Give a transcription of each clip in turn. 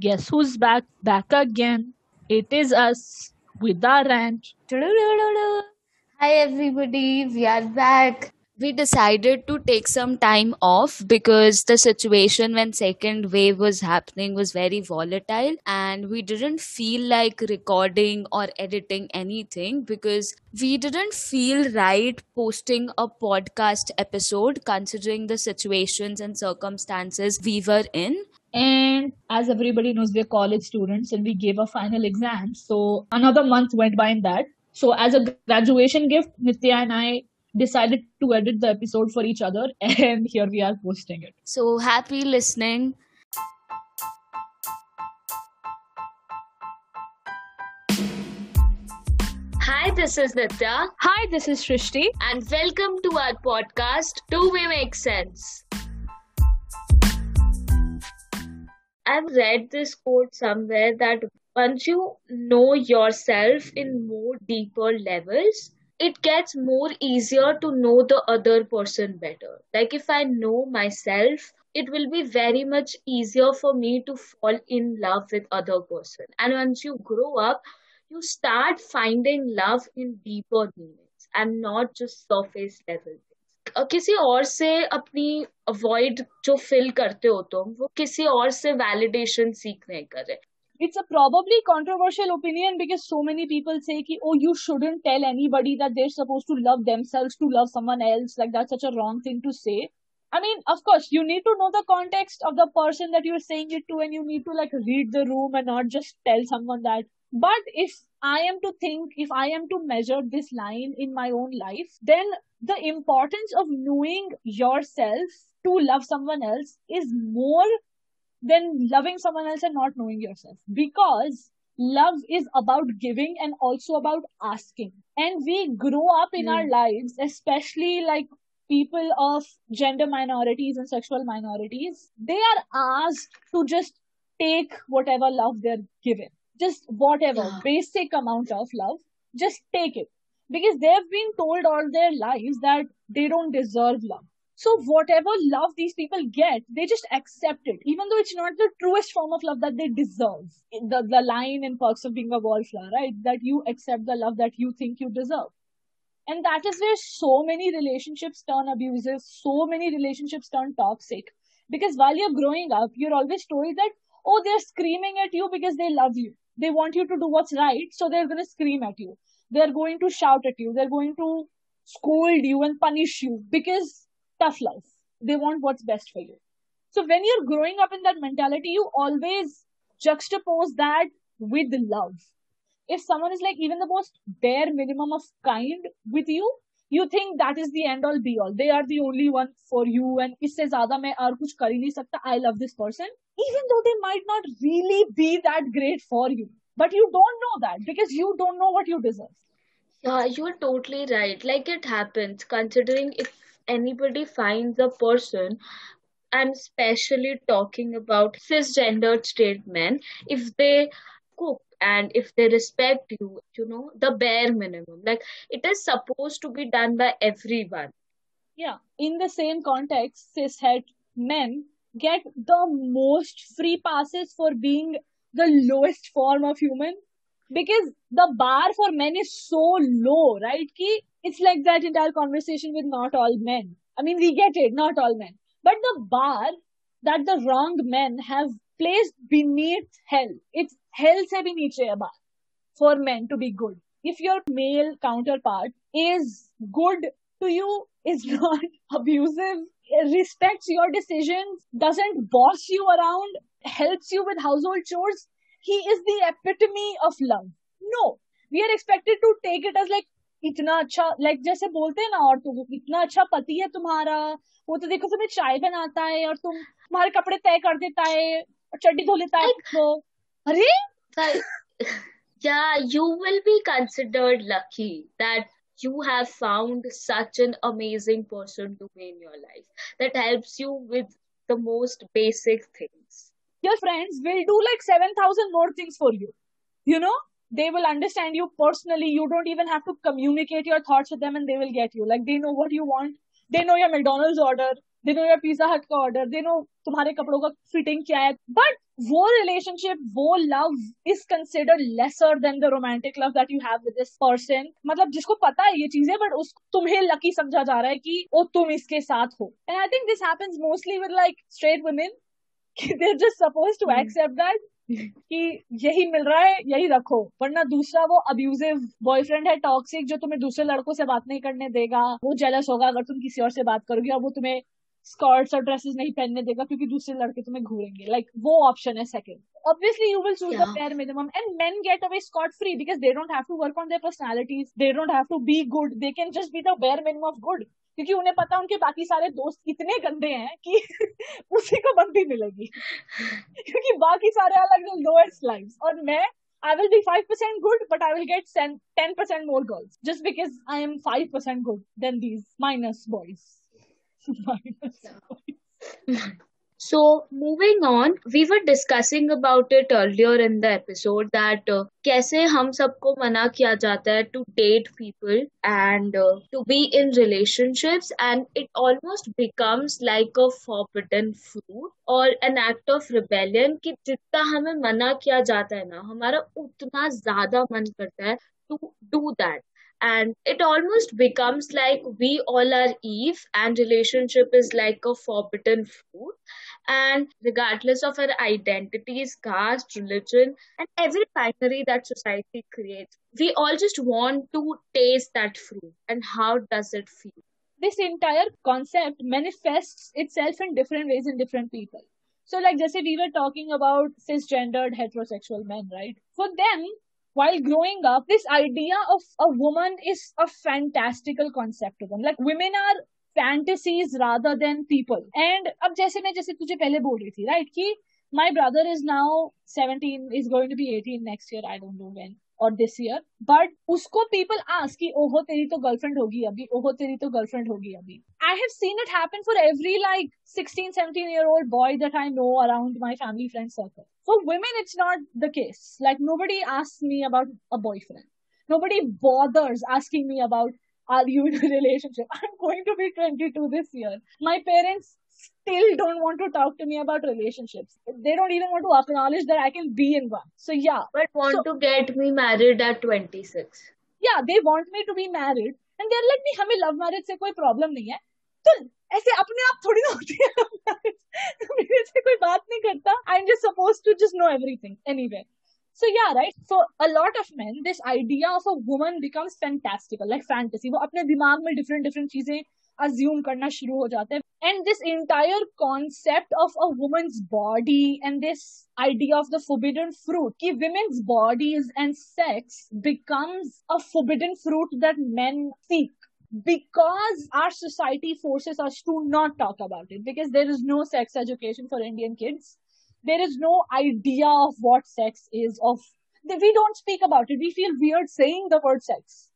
Guess who's back? Back again. It is us with our rant. Hi everybody, we are back. we decided to take some time off because the situation when second wave was happening was very volatile and we didn't feel like recording or editing anything because we didn't feel right posting a podcast episode considering the situations and circumstances we were in And as everybody knows, we're college students and we gave our final exam. So another month went by in that. So as a graduation gift, Nitya and I decided to edit the episode for each other and here we are posting it. so happy listening Hi, this is Nitya, Hi, this is Shrishti. and welcome to our podcast, Do We Make Sense? I've read this quote somewhere that once you know yourself in more deeper levels, it gets more easier to know the other person better. Like if I know myself, it will be very much easier for me to fall in love with other person. And once you grow up, you start finding love in deeper meanings and not just surface level किसी और से अपनी avoid जो fill करते हो तुम वो किसी और से वैलिडेशन सीख नहीं कर It's a probably controversial opinion because so many people say ki, oh, you shouldn't tell anybody that they're supposed to love themselves to love someone else. Like that's such a wrong thing to say. I mean, of course, you need to know the context of the person that you're saying it to and you need to like read the room and not just tell someone that. But if I am to think, if I am to measure this line in my own life, then the importance of knowing yourself to love someone else is more than loving someone else and not knowing yourself. Because love is about giving and also about asking. And we grow up in our hmm. lives especially like people of gender minorities and sexual minorities they are asked to just take whatever love they're given just whatever Yeah. basic amount of love just take it because they've been told all their lives that they don't deserve love so whatever love these people get, they just accept it, even though it's not the truest form of love that they deserve. The the line in Perks of Being a Wallflower, right? That you accept the love that you think you deserve. And that is where so many relationships turn abusive, so many relationships turn toxic. Because while you're growing up, you're always told that, oh, they're screaming at you because they love you. They want you to do what's right, so they're going to scream at you. They're going to shout at you. They're going to scold you and punish you because tough life. They want what's best for you. So when you're growing up in that mentality, you always juxtapose that with love. If someone is like even the most bare minimum of kind with you, you think that is the end all be all. They are the only one for you and इससे ज़्यादा मैं और कुछ कर ही नहीं सकता. I love this person. Even though they might not really be that great for you. But you don't know that because you don't know what you deserve. Yeah, you're totally right. Like it happens, considering if anybody finds a person, I'm especially talking about cisgendered straight men, if they cook and if they respect you, you know, the bare minimum. Like it is supposed to be done by everyone. Yeah, in the same context, cishet men get the most free passes for being the lowest form of human because the bar for men is so low, right? Ki it's like that entire conversation with not all men. I mean, we get it, not all men. But the bar that the wrong men have placed beneath hell, it's hell se bhi niche hai bar for men to be good. If your male counterpart is good to you, is not abusive, respects your decisions, doesn't boss you around, helps you with household chores, he is the epitome of love. No, we are expected to take it as like इतना अच्छा like जैसे बोलते हैं ना औरतों को इतना अच्छा पति है तुम्हारा वो तो देखो तुम्हें चाय बनाता है और तुम तुम्हारे कपड़े तय कर देता है और चड्डी धो लेता है Like, yeah, you will be considered lucky that you have found such an amazing person to be in your life that helps you with the most basic things. your friends will do like 7000 more things for you. You know? They will understand you personally. You don't even have to communicate your thoughts with them and they will get you. Like they know what you want. They know your mcdonald's order they know your Pizza Hut का order they know तुम्हारे कपड़ों का fitting क्या है. But वो relationship वो love is consider lesser than the romantic love that you have with this person मतलब जिसको पता है ये चीज़ें बट उस तुम्हें लकी समझा जा रहा है कि ओ तुम इसके साथ हो. And I think this happens mostly with like straight women they just suppose to accept that कि यही मिल रहा है यही रखो. वरना दूसरा वो अब्यूजिव बॉयफ्रेंड है टॉक्सिक जो तुम्हें दूसरे लड़कों से बात नहीं करने देगा. वो जेलस होगा अगर तुम किसी और से बात करोगे और वो तुम्हें स्कर्ट्स और ड्रेसेस नहीं पहनने देगा क्योंकि दूसरे लड़के तुम्हें घूरेंगे। लाइक like, वो ऑप्शन है second obviously you will choose the bare minimum and men get away scot free because they don't have to work on their personalities they don't have to be good they can just be the bare minimum of good क्योंकि उन्हें पता उनके बाकी सारे दोस्त इतने गंदे हैं कि उसी को बंदी मिलेगी। क्योंकि बाकी सारे अलग अलग लोएस्ट लाइफ और मैं I will be five percent good but I will get ten percent more girls just because I am five percent good than these minus boys minus boys. So moving on, we were discussing about it earlier in the episode that uh, कैसे हम सबको मना किया जाता है to date people and uh, to be in relationships and it almost becomes like a forbidden fruit or an act of rebellion कि जितना हमें मना किया जाता है ना हमारा उतना ज़्यादा मन करता है to do that and it almost becomes like we all are eve and relationship is like a forbidden fruit and regardless of our identities, caste, religion, and every binary that society creates, we all just want to taste that fruit. And how does it feel? This entire concept manifests itself in different ways in different people. So, like, just we were talking about cisgendered heterosexual men, right? For them, while growing up, this idea of a woman is a fantastical concept to them. Like, women are fantasies rather than people. And अब जैसे मैं जैसे तुझे पहले बोल रही थी right कि my brother is now 17 is going to be 18 next year I don't know when or this year but उसको people ask कि ओहो तेरी तो गर्लफ्रेंड होगी अभी ओहो तेरी तो गर्लफ्रेंड होगी अभी I have seen it happen for every like 16 17 year old boy that I know around my family friend circle for women it's not the case like nobody asks me about a boyfriend nobody bothers asking me about are you in a relationship? I'm going to be 22 this year. My parents still don't want to talk to me about relationships. They don't even want to acknowledge that I can be in one. So yeah. But want so, to get me married at 26. Yeah, they want me to be married. And they're like, नहीं हमें love marriage से कोई problem नहीं है. तो ऐसे अपने आप थोड़ी ना होती है मेरे से कोई बात नहीं करता I am just suppose to just know everything anyway so yeah, right. For a lot of men, this idea of a woman becomes fantastical, like fantasy. वो अपने दिमाग में different different चीजें assume करना शुरू हो जाते हैं. and this entire concept of a woman's body and this idea of the forbidden fruit ki women's bodies and sex becomes a forbidden fruit that men seek because our society forces us to not talk about it. Because there is no sex education for indian kids. There is no idea of what sex is of we don't speak about it. We feel weird saying the word sex.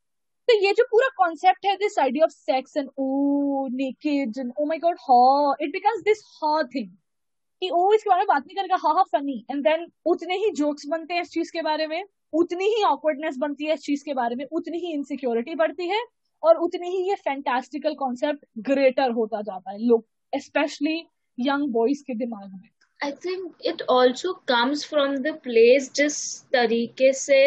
तो ये जो पूरा concept है this idea of sex and oh naked and oh my god ha it becomes this ha thing कि oh इसके बारे में बात नहीं करेगा, हा हा फनी एंड देन उतने ही जोक्स बनते हैं इस चीज़ के बारे में, उतनी ही ऑकवर्डनेस बनती है इस चीज़ के बारे में, उतनी ही इनसिक्योरिटी बढ़ती है, और उतनी ही ये फैंटास्टिकल कॉन्सेप्ट ग्रेटर होता जाता है, लोग स्पेशली यंग बॉयज़ के दिमाग में. I think it also comes from the place जिस तरीके से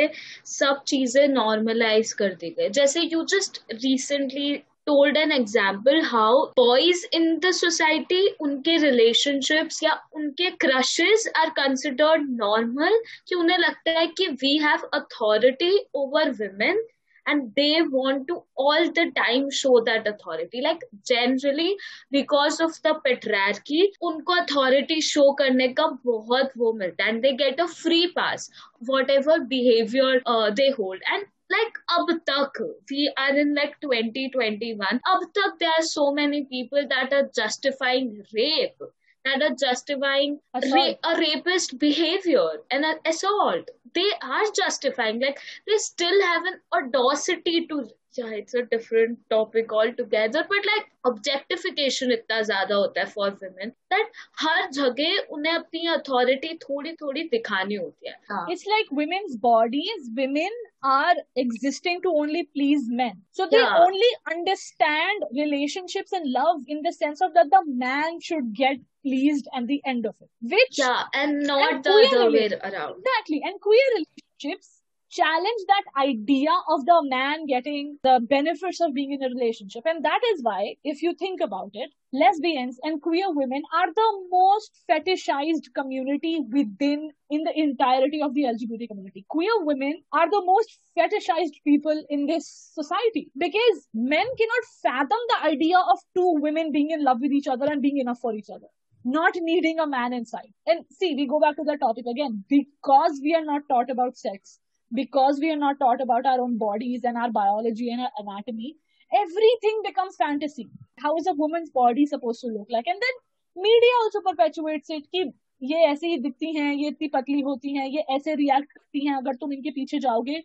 सब चीज़ें नॉर्मलाइज कर दी गई। जैसे you just recently told an example how boys in the society उनके रिलेशनशिप्स या उनके क्रशेस आर कंसिडर्ड नॉर्मल कि उन्हें लगता है कि we have authority over women and they want to all the time show that authority. Like generally because of the patriarchy unko authority show karne ka bahut wo milta and they get a free pass whatever behavior uh, they hold. And like ab tak we are in like 2021 ab tak there are so many people that are justifying rape that are justifying ra- a rapist behavior and an assault. They are justifying, like, they still have an audacity to yeah, it's a different topic altogether. But like objectification इतना ज़्यादा होता है for women that हर जगह उन्हें अपनी authority थोड़ी थोड़ी दिखानी होती है. हाँ. It's like women's bodies. Women are existing to only please men. So they Yeah. only understand relationships and love in the sense of that the man should get pleased at the end of it. Which Yeah, and not And the other way around. Exactly. And queer relationships challenge that idea of the man getting the benefits of being in a relationship. And that is why, if you think about it, lesbians and queer women are the most fetishized community within in the entirety of the LGBT community. Queer women are the most fetishized people in this society because men cannot fathom the idea of two women being in love with each other and being enough for each other not needing a man inside. And see, we go back to the topic again because we are not taught about sex, because we are not taught about our own bodies and our biology and our anatomy, everything becomes fantasy. How is a woman's body supposed to look like? And then media also perpetuates it कि ये ऐसे ही दिखती हैं ये इतनी पतली होती हैं ये ऐसे रिएक्ट करती हैं अगर तुम इनके पीछे जाओगे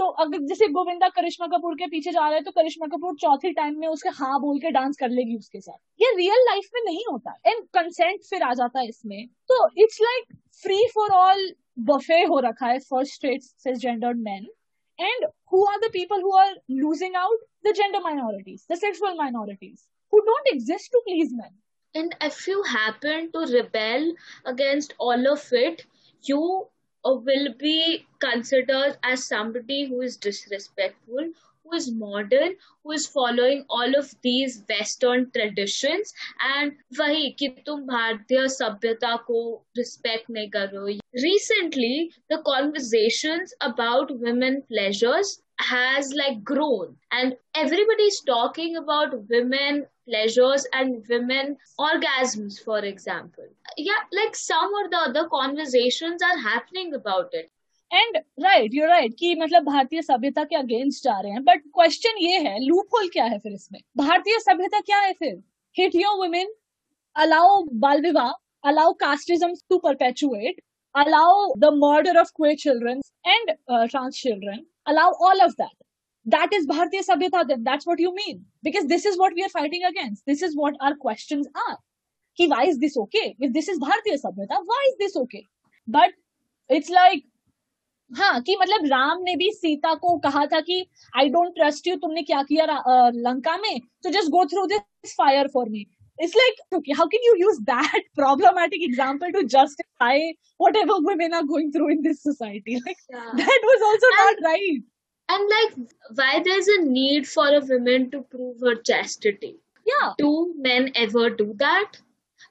तो अगर जैसे गोविंदा, करिश्मा कपूर के पीछे जा रहे हैं तो करिश्मा कपूर चौथी टाइम में उसके हाँ बोल के डांस कर लेगी उसके साथ। ये रियल लाइफ में नहीं होता। एंड कंसेंट फिर आ जाता है इसमें। तो it's like free for all buffet हो रखा है first state gender man and who are the people who are losing out the gender minorities the sexual minorities who don't exist to please man and if you happen to rebel against all of it you uh, will be considered as somebody who is disrespectful, who is modern, who is following all of these Western traditions, and वही कि तुम भारतीय सभ्यता को respect नहीं कर रहे हो. Recently, the conversations about women pleasures has like grown and everybody's talking about women pleasures and women orgasms for example yeah like some or the other conversations are happening about it and right you right कि मतलब भारतीय सभ्यता के against जा रहे हैं but question ये है लूप होल क्या है फिर इसमें भारतीय सभ्यता क्या है फिर हिट योर वुमेन अलाउ बाल विवाह allow casteism to perpetuate allow the murder of queer children and uh, trans children Allow all of that that is bharatiya sabhyata then that's what you mean because this is what we are fighting against this is what our questions are ki why is this okay if this is bharatiya sabhyata why is this okay but it's like हाँ कि मतलब राम ने भी सीता को कहा था कि I don't trust you तुमने क्या किया अ, लंका में तो just go through this fire for me it's like okay how can you use that problematic example to justify whatever women are going through in this society? Like Yeah. that was also not right. and like why there's a need for a woman to prove her chastity? Yeah. Do men ever do that?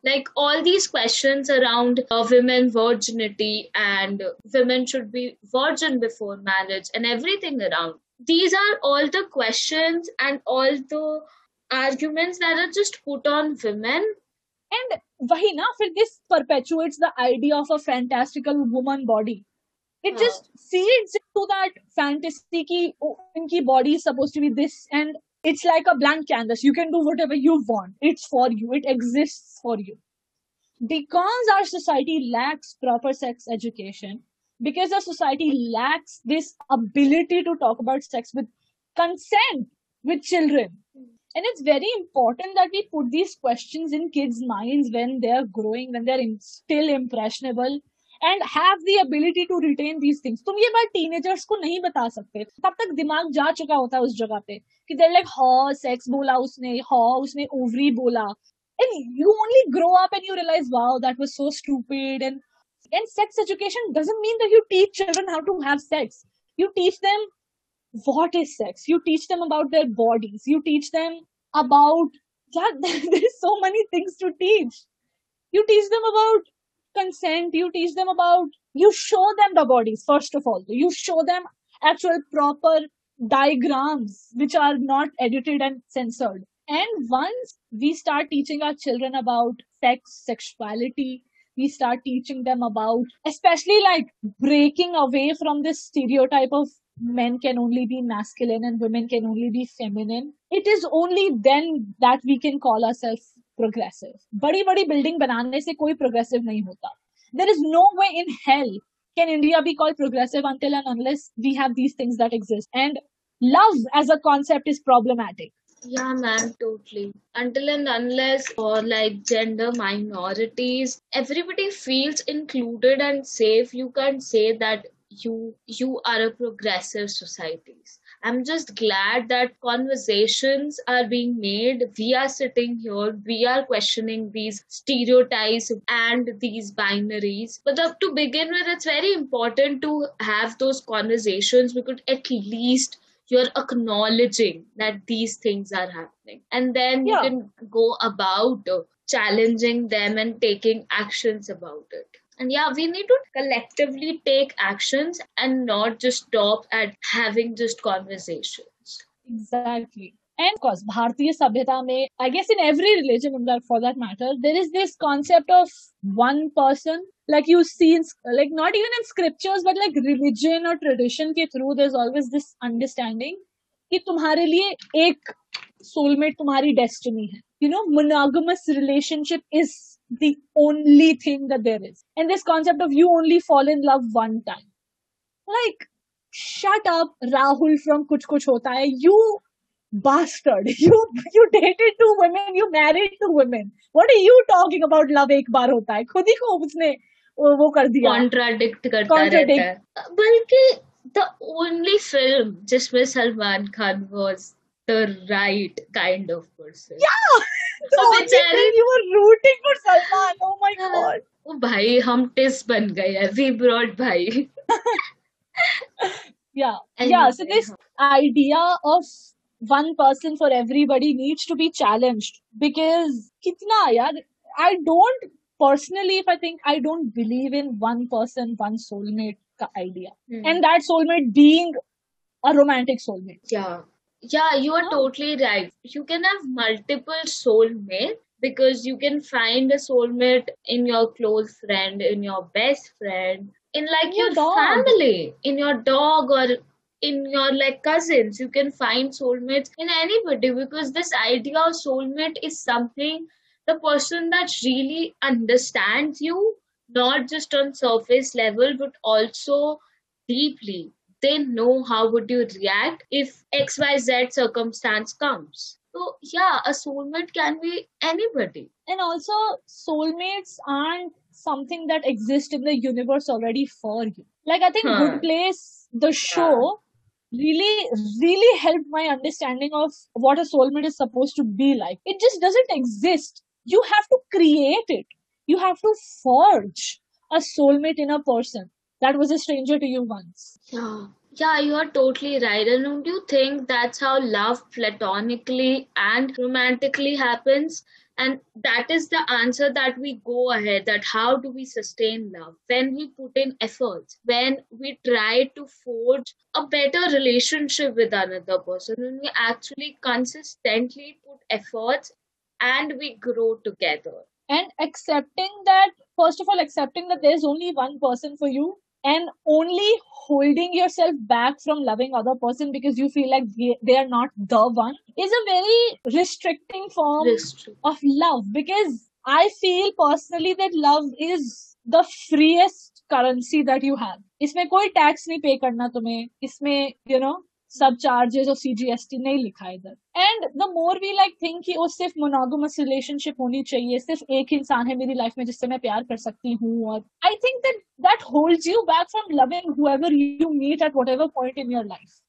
Like all these questions around uh, women virginity and women should be virgin before marriage and everything around. These are all the questions and all the arguments that are just put on women and wahi na फिर this perpetuates the idea of a fantastical woman body it हाँ. just feeds into that fantasy ki oh, इनकी body is supposed to be this and it's like a blank canvas you can do whatever you want it's for you it exists for you because our society lacks proper sex education because our society lacks this ability to talk about sex with consent with children and it's very important that we put these questions in kids minds when they're growing when they're in, still impressionable and have the ability to retain these things तुम ये बात teenagers को नहीं बता सकते तब तक दिमाग जा चुका होता है उस जगह पे कि they're like हाँ sex बोला उसने हाँ उसने ovary बोला and you only grow up and you realize wow that was so stupid and and sex education doesn't mean that you teach children how to have sex you teach them what is sex? You teach them about their bodies. You teach them about there's so many things to teach. You teach them about consent. You teach them about you show them the bodies first of all. You show them actual proper diagrams which are not edited and censored. And once we start teaching our children about sex sexuality we start teaching them about especially like breaking away from this stereotype of men can only be masculine and women can only be feminine it is only then that we can call ourselves progressive बड़ी बड़ी building बनाने से कोई progressive नहीं होता there is no way in hell can India be called progressive until and unless we have these things that exist and love as a concept is problematic Yeah, man, totally. Until and unless, or like gender minorities, everybody feels included and safe, you can't say that you you are a progressive societies. I'm just glad that conversations are being made. We are sitting here we are questioning these stereotypes and these binaries. But the, to begin with it's very important to have those conversations because at least you're acknowledging that these things are happening. And then Yeah. you can go about challenging them and taking actions about it and yeah we need to collectively take actions and not just stop at having just conversations Exactly. And of course, Bharatiya Sabhyata mein, I guess in every religion in that, for that matter, there is this concept of one person. Like you see in, like not even in scriptures, but like religion or tradition के through, there's always this understanding कि तुम्हारे लिए एक soulmate तुम्हारी destiny है. You know, monogamous relationship is the only thing that there is. And this concept of you only fall in love one time. Like, shut up, Rahul from Kuch Kuch Hota Hai. You bastard. You you dated two women, you married two women. What are you talking about love एक बार होता है खुद ही को उसने वो वो कर दिया कॉन्ट्राडिक्ट करता Contradict. रहता है बल्कि the only film जिसमें Salman Khan was the right kind of person yeah तो you were rooting for Salman oh my god ओ भाई हम टिस बन गए हैं वी ब्रॉड भाई yeah yeah so this idea of one person for everybody needs to be challenged because kitna yaar i don't personally if i think i don't believe in one person one soulmate ka idea Hmm. and that soulmate being a romantic soulmate Yeah. Yeah, you are Huh? totally right. You can have multiple soulmates because you can find a soulmate in your close friend, in your best friend, in like Your your dog. family, in your dog or in your like cousins. You can find soulmates in anybody because this idea of soulmate is something the person that really understands you, not just on surface level, but also deeply they know how would you react if xyz circumstance comes. So yeah a soulmate can be anybody. And also soulmates aren't something that exists in the universe already for you. Like i think Huh. good place the show really really helped my understanding of what a soulmate is supposed to be like. It just doesn't exist. You have to create it. You have to forge a soulmate in a person that was a stranger to you once. Yeah yeah you are totally right. And don't you think that's how love platonically and romantically happens? And that is the answer that we go ahead that how do we sustain love? When we put in efforts when we try to forge a better relationship with another person when we actually consistently put efforts and we grow together. And accepting that first of all accepting that there's only one person for you and only holding yourself back from loving other person because you feel like they, they are not the one is a very restricting form Restrict- of love because i feel personally that love is the freest currency that you have इसमें कोई tax नहीं पे करना तुम्हें इसमें you know सब charges और C G S T नहीं लिखा इधर। And the more we like think कि वो सिर्फ़ मोनोगोमस रिलेशनशिप होनी चाहिए सिर्फ़ एक इंसान है मेरी लाइफ में जिससे मैं प्यार कर सकती हूँ और I think that that hold you back from loving whoever you meet at whatever point in your life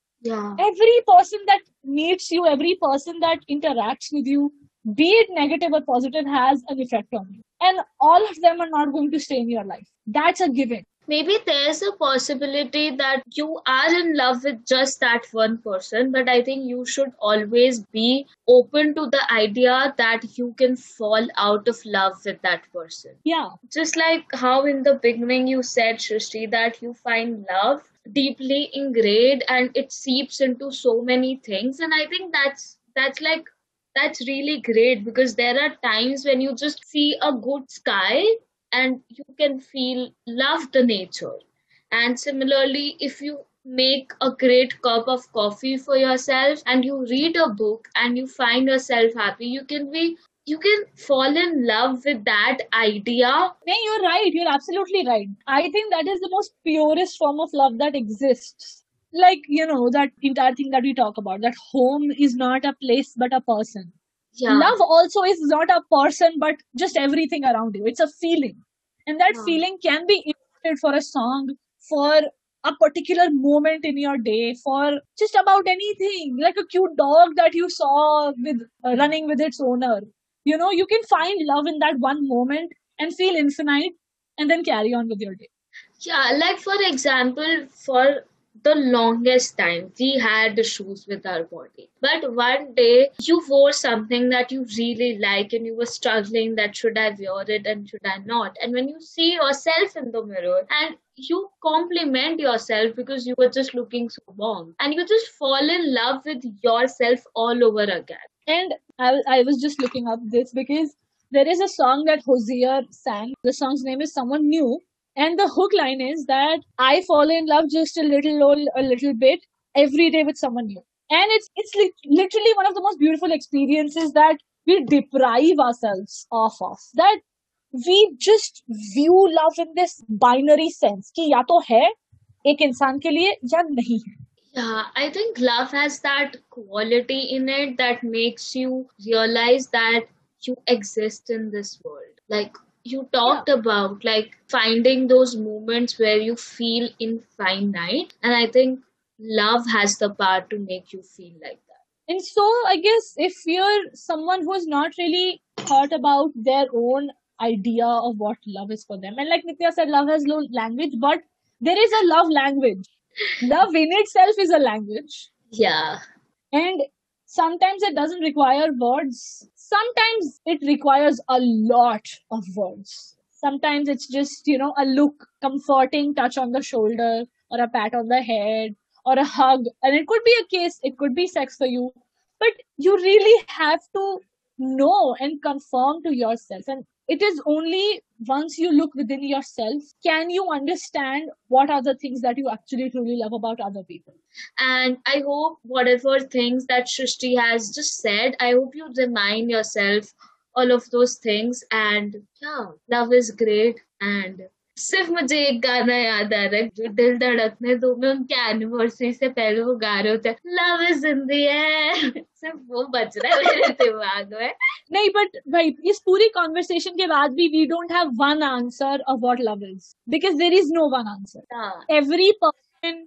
every person that meets you every person that interact with you be it negative और positive has an effect on you and all of them are not going to stay in your life that's a given maybe there's a possibility that you are in love with just that one person but i think you should always be open to the idea that you can fall out of love with that person. Yeah. Just like how in the beginning you said Shrishti that you find love deeply ingrained and it seeps into so many things and i think that's that's like that's really great because there are times when you just see a good sky and you can feel love the nature and similarly if you make a great cup of coffee for yourself and you read a book and you find yourself happy you can be you can fall in love with that idea No, you're right. You're absolutely right. I think that is the most purest form of love that exists. Like, you know, that entire thing that we talk about, that home is not a place but a person. Yeah Love also is not a person but just everything around you. It's a feeling. And that Yeah. feeling can be imported for a song, for a particular moment in your day for just about anything, like a cute dog that you saw with uh, running with its owner. You know, you can find love in that one moment and feel infinite and then carry on with your day. Yeah, like for example, for the longest time. We had issues with our body. But one day you wore something that you really like and you were struggling that should i wear it and should i not? And when you see yourself in the mirror and you compliment yourself because you were just looking so warm and you just fall in love with yourself all over again. And i, I was just looking up this because there is a song that Hozier sang. The song's name is someone new and the hook line is that I fall in love just a little, a little bit every day with someone new. And it's it's li- literally one of the most beautiful experiences that we deprive ourselves of of. That we just view love in this binary sense कि या तो है एक इंसान के लिए या नहीं है yeah, I think love has that quality in it that makes you realize that you exist in this world. Like you talked yeah. about like finding those moments where you feel infinite and i think love has the power to make you feel like that. And so i guess if you're someone who's not really thought about their own idea of what love is for them and like nitya said love has no language but there is a love language. Love in itself is a language. Yeah. And sometimes it doesn't require words sometimes it requires a lot of words. Sometimes it's just, you know, a look, comforting touch on the shoulder or a pat on the head or a hug. And it could be a kiss, it could be sex for you. But you really have to know and confirm to yourself. And it is only once you look within yourself can you understand what are the things that you actually truly love about other people? And i hope whatever things that Shrishti has just said i hope you remind yourself all of those things and yeah love is great and सिर्फ़ मुझे एक गाना याद आ रहा है जो दिल धड़कने दो में उनके एनिवर्सरी से पहले वो गा रहे होते लव इज़ इन दी सिर्फ़ वो बच रहा है मेरे दिमाग में। नहीं बट भाई इस पूरी कॉन्वर्सेशन के बाद भी we don't have one answer of what love is because there is no one answer every person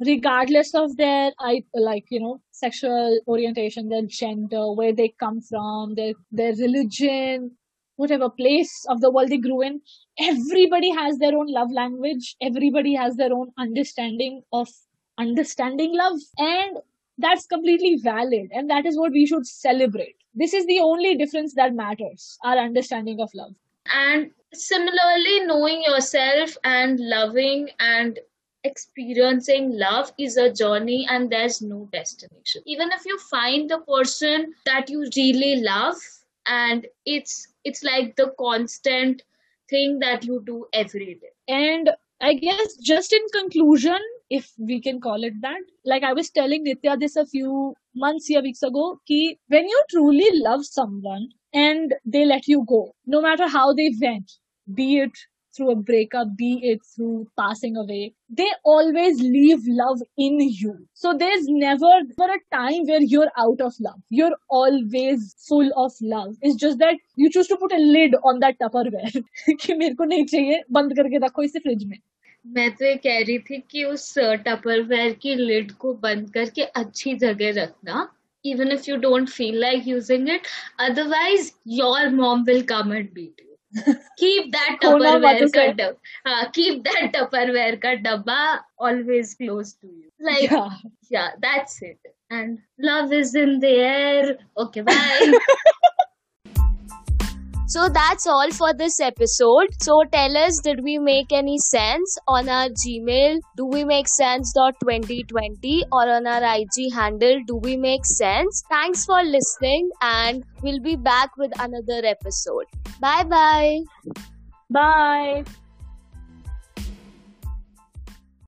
regardless of their like you know sexual orientation, their gender, where they come from, their their religion, whatever place of the world they grew in, everybody has their own love language. Everybody has their own understanding of understanding love. And that's completely valid. And that is what we should celebrate. This is the only difference that matters our understanding of love. And similarly, knowing yourself and loving and experiencing love is a journey and there's no destination. Even if you find the person that you really love, and it's it's like the constant thing that you do every day. And i guess just in conclusion if we can call it that like i was telling nitya this a few months or weeks ago ki when you truly love someone and they let you go no matter how they went be it through a breakup, be it through passing away, they always leave love in you. So there's never, never a time where you're out of love. You're always full of love. It's just that you choose to put a lid on that Tupperware कि मेरे को नहीं चाहिए बंद करके रखो इसे fridge में मैं तो ये कह रही थी कि उस टपरवेयर की लिड को बंद करके अच्छी जगह रखना even if you don't feel like using it otherwise your mom will come and beat you keep that Tupperware ka dab- uh, keep that Tupperware ka dabba always close to you. Like yeah. yeah, that's it. And love is in the air. Okay, bye. So that's all for this episode. So tell us, did we make any sense on our Gmail? Do we make sense.2020 or on our IG handle? Do we make sense? Thanks for listening, and we'll be back with another episode. Bye bye. Bye.